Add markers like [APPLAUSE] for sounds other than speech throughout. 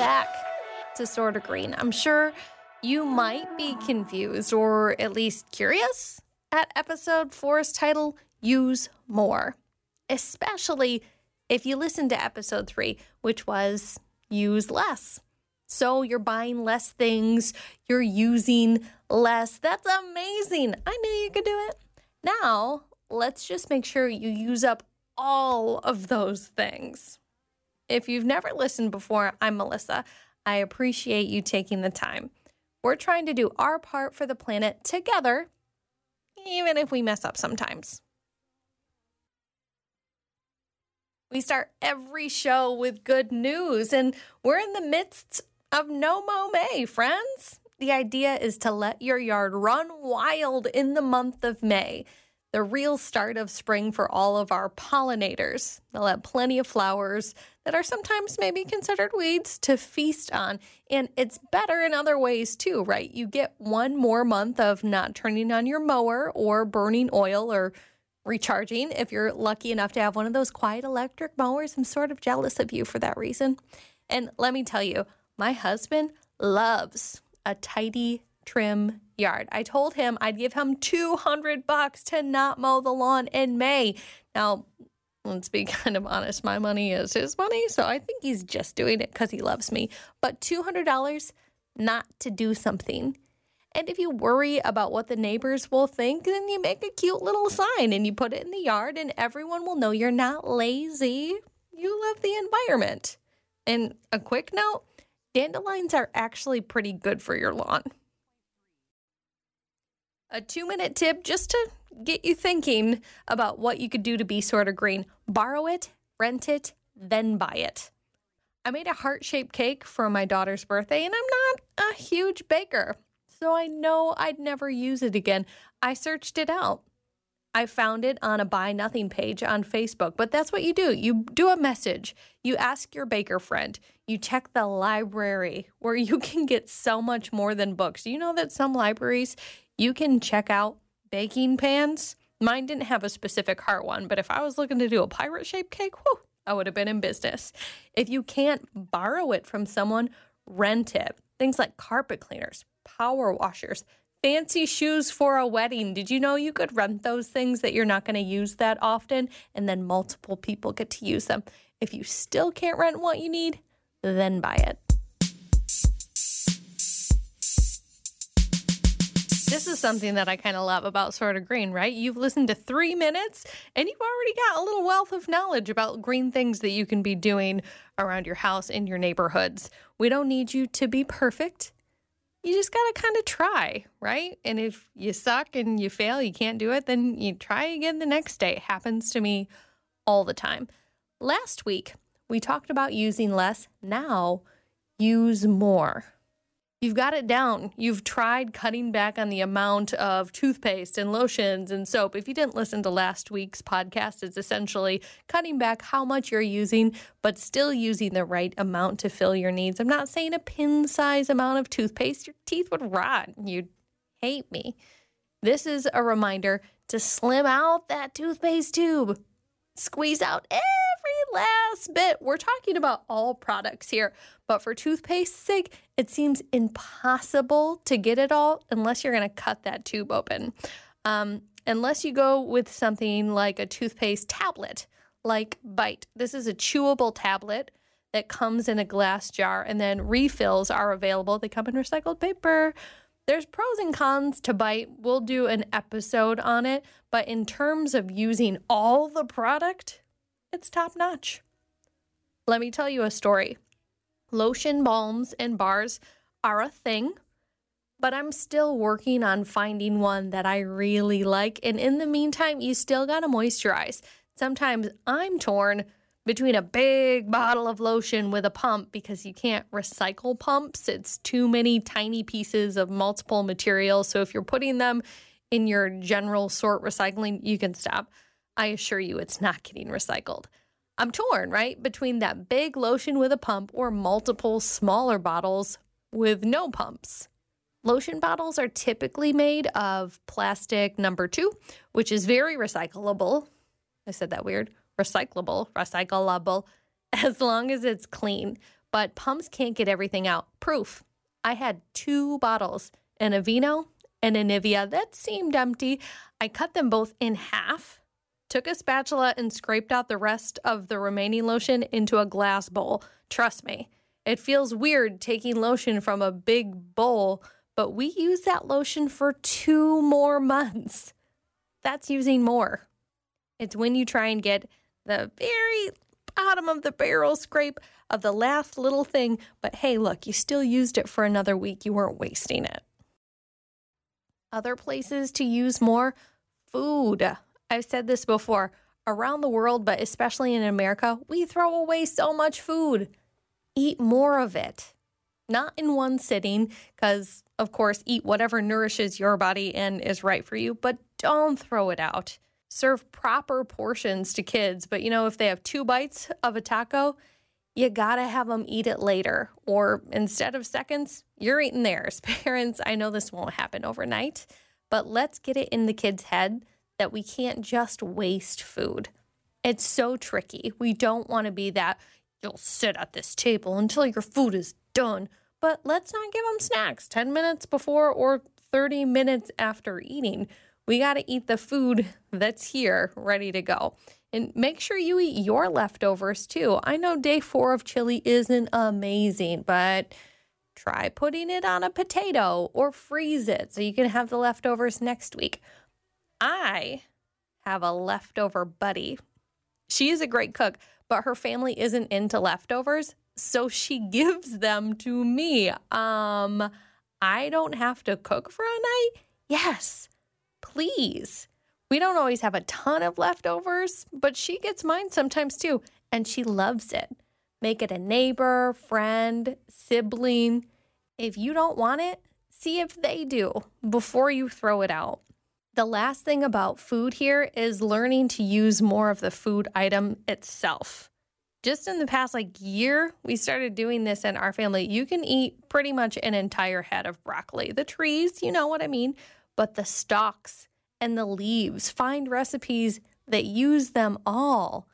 back to Sorta Green. I'm sure you might be confused or at least curious at episode four's title, Use More, especially if you listen to episode three, which was Use Less. So you're buying less things, you're using less. That's amazing. I knew you could do it. Now, let's just make sure you use up all of those things. If you've never listened before, I'm Melissa. I appreciate you taking the time. We're trying to do our part for the planet together, even if we mess up sometimes. We start every show with good news, and we're in the midst of No Mow May, friends. The idea is to let your yard run wild in the month of May, the real start of spring for all of our pollinators. They'll have plenty of flowers that are sometimes maybe considered weeds to feast on. And it's better in other ways too, right? You get one more month of not turning on your mower or burning oil or recharging if you're lucky enough to have one of those quiet electric mowers. I'm sort of jealous of you for that reason. And let me tell you, my husband loves a tidy, trim yard. I told him I'd give him 200 bucks to not mow the lawn in May. Now, let's be [LAUGHS] kind of honest, my money is his money, so I think he's just doing it because he loves me. But $200 not to do something. And if you worry about what the neighbors will think, then you make a cute little sign and you put it in the yard, and everyone will know you're not lazy. You love the environment. And a quick note dandelions are actually pretty good for your lawn. A two minute tip just to get you thinking about what you could do to be Sorta Green borrow it, rent it, then buy it. I made a heart shaped cake for my daughter's birthday, and I'm not a huge baker, so I know I'd never use it again. I searched it out. I found it on a buy nothing page on Facebook, but that's what you do. You do a message, you ask your baker friend, you check the library where [LAUGHS] you can get so much more than books. You know that some libraries you can check out baking pans. Mine didn't have a specific heart one, but if I was looking to do a pirate shaped cake, whew, I would have been in business. If you can't borrow it from someone, rent it. Things like carpet cleaners, power washers, fancy shoes for a wedding. Did you know you could rent those things that you're not going to use that often and then multiple people get to use them? If you still can't rent what you need, then buy it. This is something that I kind of love about Sorta Green, right? You've listened to three minutes and you've already got a little wealth of knowledge about green things that you can be doing around your house in your neighborhoods. We don't need you to be perfect. You just got to kind of try, right? And if you suck and you fail, you can't do it, then you try again the next day. It happens to me all the time. Last week, we talked about using less. Now, use more. You've got it down. You've tried cutting back on the amount of toothpaste and lotions and soap. If you didn't listen to last week's podcast, it's essentially cutting back how much you're using, but still using the right amount to fill your needs. I'm not saying a pin size amount of toothpaste. Your teeth would rot. You'd hate me. This is a reminder to slim out that toothpaste tube. Squeeze out last bit. We're talking about all products here, but for toothpaste's sake, it seems impossible to get it all unless you're going to cut that tube open. Um, unless you go with something like a toothpaste tablet, like Bite. This is a chewable tablet that comes in a glass jar, and then refills are available. They come in recycled paper. There's pros and cons to Bite. We'll do an episode on it, but in terms of using all the product, it's top notch. Let me tell you a story. Lotion balms and bars are a thing, but I'm still working on finding one that I really like. And in the meantime, you still got to moisturize. Sometimes I'm torn between a big bottle of lotion with a pump because you can't recycle pumps. It's too many tiny pieces of multiple materials. So if you're putting them in your general sort recycling, you can stop. I assure you it's not getting recycled. I'm torn, right? Between that big lotion with a pump or multiple smaller bottles with no pumps. Lotion bottles are typically made of plastic number two, which is very recyclable. I said that weird. Recyclable, recyclable, [LAUGHS] as long as it's clean. but pumps can't get everything out. Proof I had two bottles an Aveeno and a Nivea that seemed empty. I cut them both in half, took a spatula and scraped out the rest of the remaining lotion into a glass bowl. Trust me, it feels weird taking lotion from a big bowl, but we use that lotion for two more months. That's using more. It's when you try and get the very bottom of the barrel scrape of the last little thing, but hey, look, you still used it for another week. You weren't wasting it. Other places to use more food. I've said this before around the world, but especially in America, we throw away so much food. Eat more of it. Not in one sitting, because, of course, eat whatever nourishes your body and is right for you, but don't throw it out. Serve proper portions to kids, but you know, if they have two bites of a taco, you gotta have them eat it later. Or instead of seconds, you're eating theirs. [LAUGHS] Parents, I know this won't happen overnight, but let's get it in the kid's head that we can't just waste food. It's so tricky. We don't want to be that, you'll sit at this table until your food is done. But let's not give them snacks 10 minutes before or 30 minutes after eating. We got to eat the food that's here ready to go. And make sure you eat your leftovers too. I know day four of chili isn't amazing, but try putting it on a potato or freeze it so you can have the leftovers next week. I have a leftover buddy. She is a great cook, but her family isn't into leftovers, so she [LAUGHS] gives them to me. Um, I don't have to cook for a night? Yes, please. We don't always have a ton of leftovers, but she gets mine sometimes too, and she loves it. Make it a neighbor, friend, sibling. If you don't want it, see if they do before you throw it out. The last thing about food here is learning to use more of the food item itself. Just in the past like year, we started doing this in our family. You can eat pretty much an entire head of broccoli. The trees, you know what I mean, but the stalks and the leaves. Find recipes that use them all.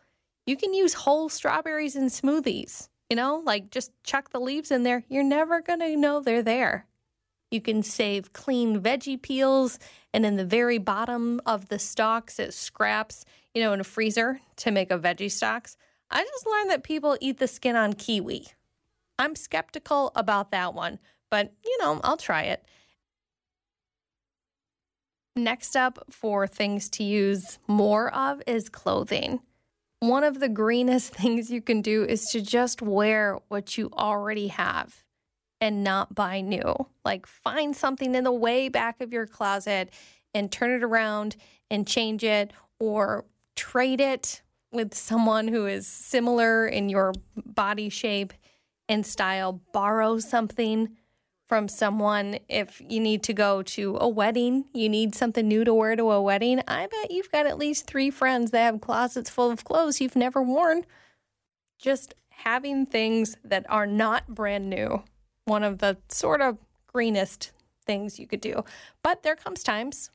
You can use whole strawberries in smoothies, you know, like just chuck the leaves in there. You're never going to know they're there. You can save clean veggie peels, and in the very bottom of the stalks, it scraps, you know, in a freezer to make a veggie stocks. I just learned that people eat the skin on kiwi. I'm skeptical about that one, but you know, I'll try it. Next up for things to use more of is clothing. One of the greenest [LAUGHS] things you can do is to just wear what you already have and not buy new. Like find something in the way back of your closet and turn it around and change it or trade it with someone who is similar in your body shape and style. Borrow something from someone if you need to go to a wedding, you need something new to wear to a wedding. I bet you've got at least three friends that have closets full of clothes you've never worn. Just having things that are not brand new, one of the sort of greenest things you could do. But there comes times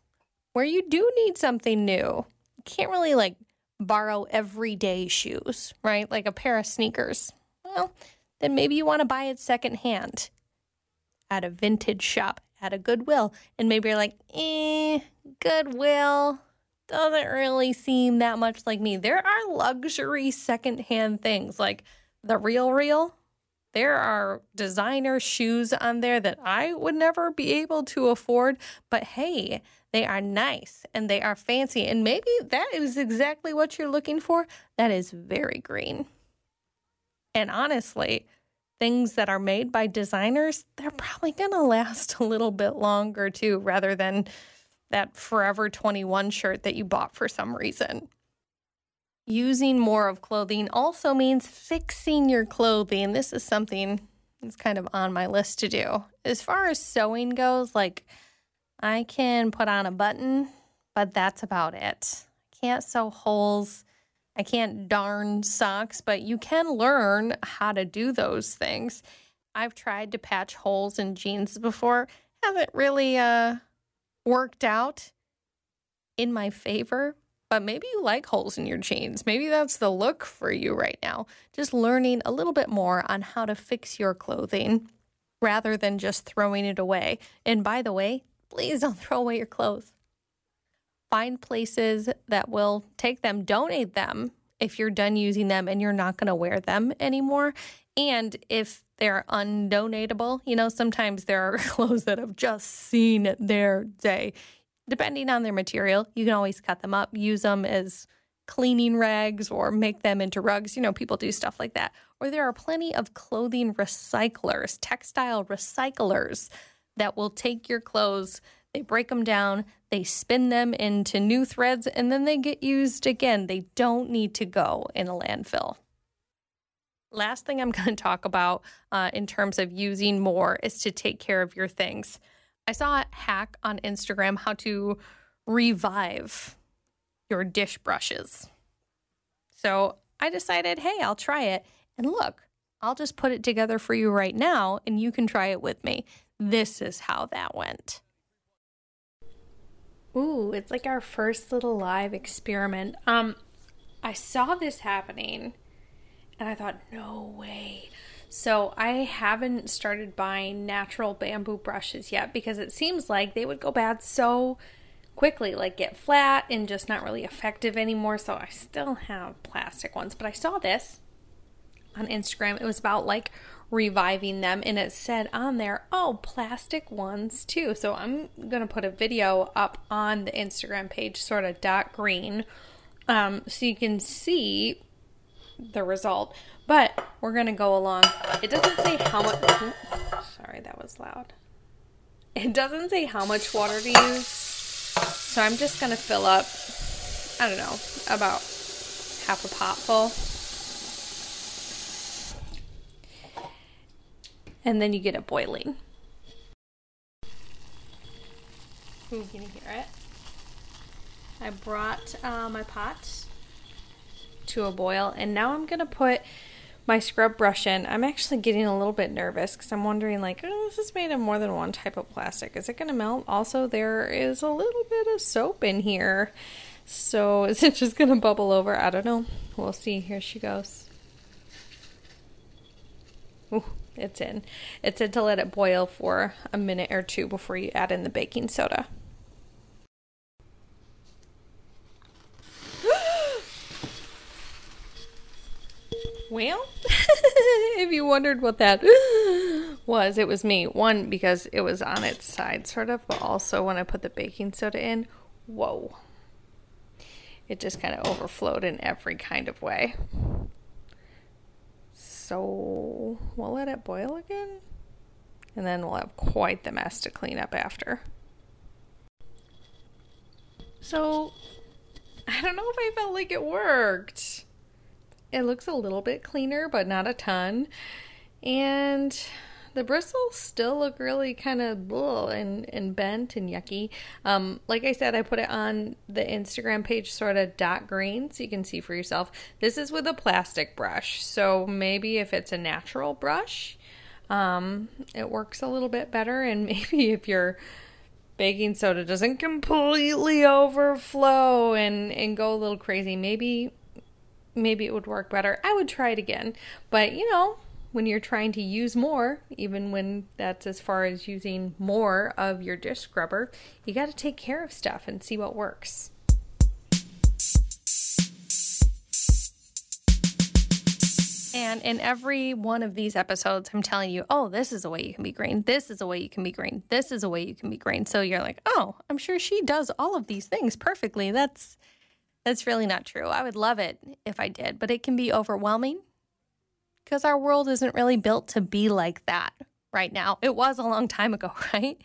where you do need something new. You can't really like borrow everyday shoes, right? Like a pair of sneakers. Well, then maybe you want to buy it secondhand at a vintage shop at a Goodwill. And maybe you're like, eh, Goodwill doesn't really seem that much like me. There are luxury secondhand things like the Real Real. There are designer shoes on there that I would never be able to afford, but hey, they are nice and they are fancy. And maybe that is exactly what you're looking for. That is very green. And honestly, things that are made by designers, they're probably going to last [LAUGHS] a little bit longer too, rather than that Forever 21 shirt that you bought for some reason. Using more of clothing also means fixing your clothing. This is something that's kind of on my list to do. As far as sewing goes, like I can put on a button, but that's about it. I can't sew holes. I can't darn socks, but you can learn how to do those things. I've tried to patch holes in jeans before, haven't really uh, worked out in my favor, but maybe you like holes in your jeans. Maybe that's the look for you right now. Just learning a little bit more on how to fix your clothing rather than just throwing it away. And by the way, please [LAUGHS] don't throw away your clothes. Find places that will take them, donate them if you're done using them and you're not going to wear them anymore. And if they're undonatable, you know, sometimes there are [LAUGHS] clothes that have just seen their day. Depending on their material, you can always cut them up, use them as cleaning rags or make them into rugs. You know, people do stuff like that. Or there are plenty of clothing recyclers, textile recyclers that will take your clothes, they break them down, they spin them into new threads, and then they get used again. They don't need to go in a landfill. Last thing I'm going to talk about uh, in terms of using more is to take care of your things. I saw a hack on Instagram how to revive your dish brushes. So I decided, hey, I'll try it. And look, I'll just put it together for you right now and you can try it with me. This is how that went. Ooh, it's like our first little live experiment. Um I saw this happening and I thought, "No way." So, I haven't started buying natural bamboo brushes yet because it seems like they would go bad so quickly, like get flat and just not really effective anymore. So, I still have plastic ones, but I saw this on Instagram. It was about like reviving them and it said on there, oh, plastic ones too. So I'm going to put a video up on the Instagram page, sort of dot green, um, so you can see the result. But we're going to go along. It doesn't say how much. Sorry, that was loud. It doesn't say how much water to use. So I'm just going to fill up, I don't know, about half a pot full. and then you get it boiling. Can you hear it? I brought uh, my pot to a boil, and now I'm gonna put my scrub brush in. I'm actually getting a little bit nervous because I'm wondering, like, oh, this is made of more than one type of plastic. Is it gonna melt? Also, there is a little bit of soap in here, so [LAUGHS] is it just gonna bubble over? I don't know. We'll see. Here she goes. Ooh it's in. It's in to let it boil for a minute or two before you add in the baking soda. Well, [LAUGHS] if you wondered what that [GASPS] was, it was me. One, because it was on its side, sort of, but also when I put the baking soda in, whoa. It just kind of overflowed in every kind of way. So we'll let it boil again. And then we'll have quite the mess to clean up after. So I don't know if I felt like it worked. It looks a little bit cleaner, but not a ton. And the bristles still look really kind of and, and bent and yucky. Um, like I said, I put it on the Instagram page, sort of dot green, so you can see for yourself. This is with a plastic brush, so maybe if it's a natural brush, um, it works a little bit better. And [LAUGHS] maybe if your baking soda doesn't completely overflow and and go a little crazy, maybe maybe it would work better. I would try it again, but you know when you're trying to use more, even when that's as far as using more of your dish scrubber, you got to take care of stuff and see what works. And in every one of these episodes, I'm telling you, oh, this is a way you can be green. This is a way you can be green. This is a way you can be green. So you're like, oh, I'm sure she does all of these things perfectly. That's that's really not true. I would love it if I did, but it can be overwhelming because our world isn't really built to be like that right now. It was a long time ago, [LAUGHS] right?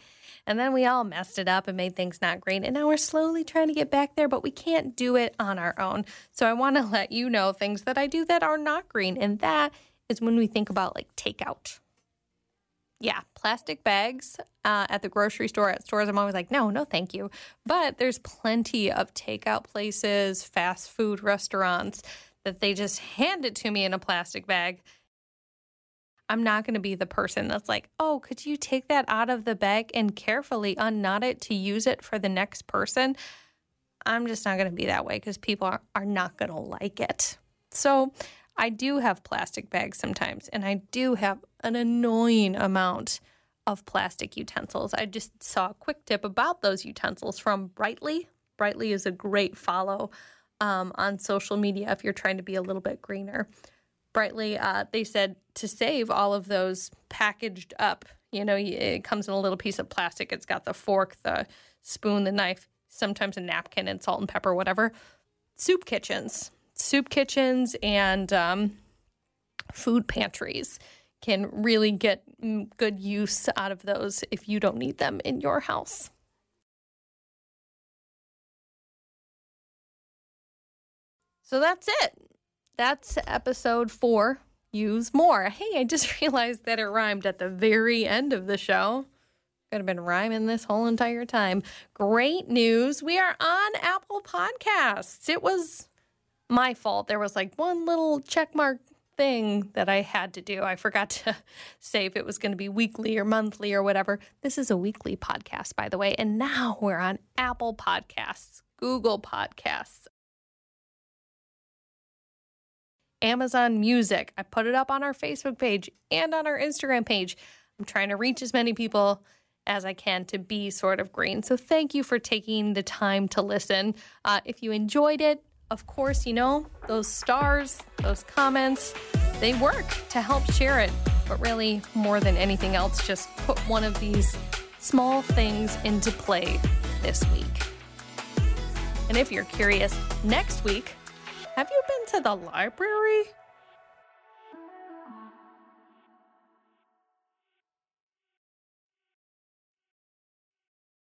And then we all messed it up and made things not great. And now we're slowly trying to get back there, but we can't do it on our own. So I want to [LAUGHS] let you know things that I do that are not green. And that is when we think about like takeout. Yeah, plastic bags uh, at the grocery store, at stores, I'm always like, no, no, thank you. But there's plenty of takeout places, fast food restaurants that they just hand it to me in a plastic bag. I'm not going to be the person that's like, oh, could you take that out of the bag and carefully unknot it to use it for the next person? I'm just not going to be that way because people are, are not going to like it. So I do have plastic bags sometimes, and I do have an annoying amount of plastic utensils. I just saw a quick tip about those utensils from Brightly. Brightly is a great follow um, on social media if you're trying to be a little bit greener. Brightly, uh, they said to save all of those packaged up, you know, it comes in a little piece of plastic. It's got the fork, the spoon, the knife, sometimes a napkin and salt and pepper, whatever. Soup kitchens, soup kitchens, and um, food pantries can really get good use out of those if you don't need them in your house. So that's it. That's episode four. Use more. Hey, I just [LAUGHS] realized that it rhymed at the very end of the show. Could have been rhyming this whole entire time. Great news. We are on Apple Podcasts. It was my fault. There was like one little check mark thing that I had to do. I forgot to [LAUGHS] say if it was going to be weekly or monthly or whatever. This is a weekly podcast, by the way. And now we're on Apple Podcasts, Google Podcasts, Amazon Music. I put it up on our Facebook page and on our Instagram page. I'm trying to reach as many people as I can to be sort of green. So thank you for taking the time to listen. Uh, if you enjoyed it, of course, you know, those stars, those comments, they work to help share it. But really, more than anything else, just put one of these small things into play this week. And if you're curious, next week, have you been to the library?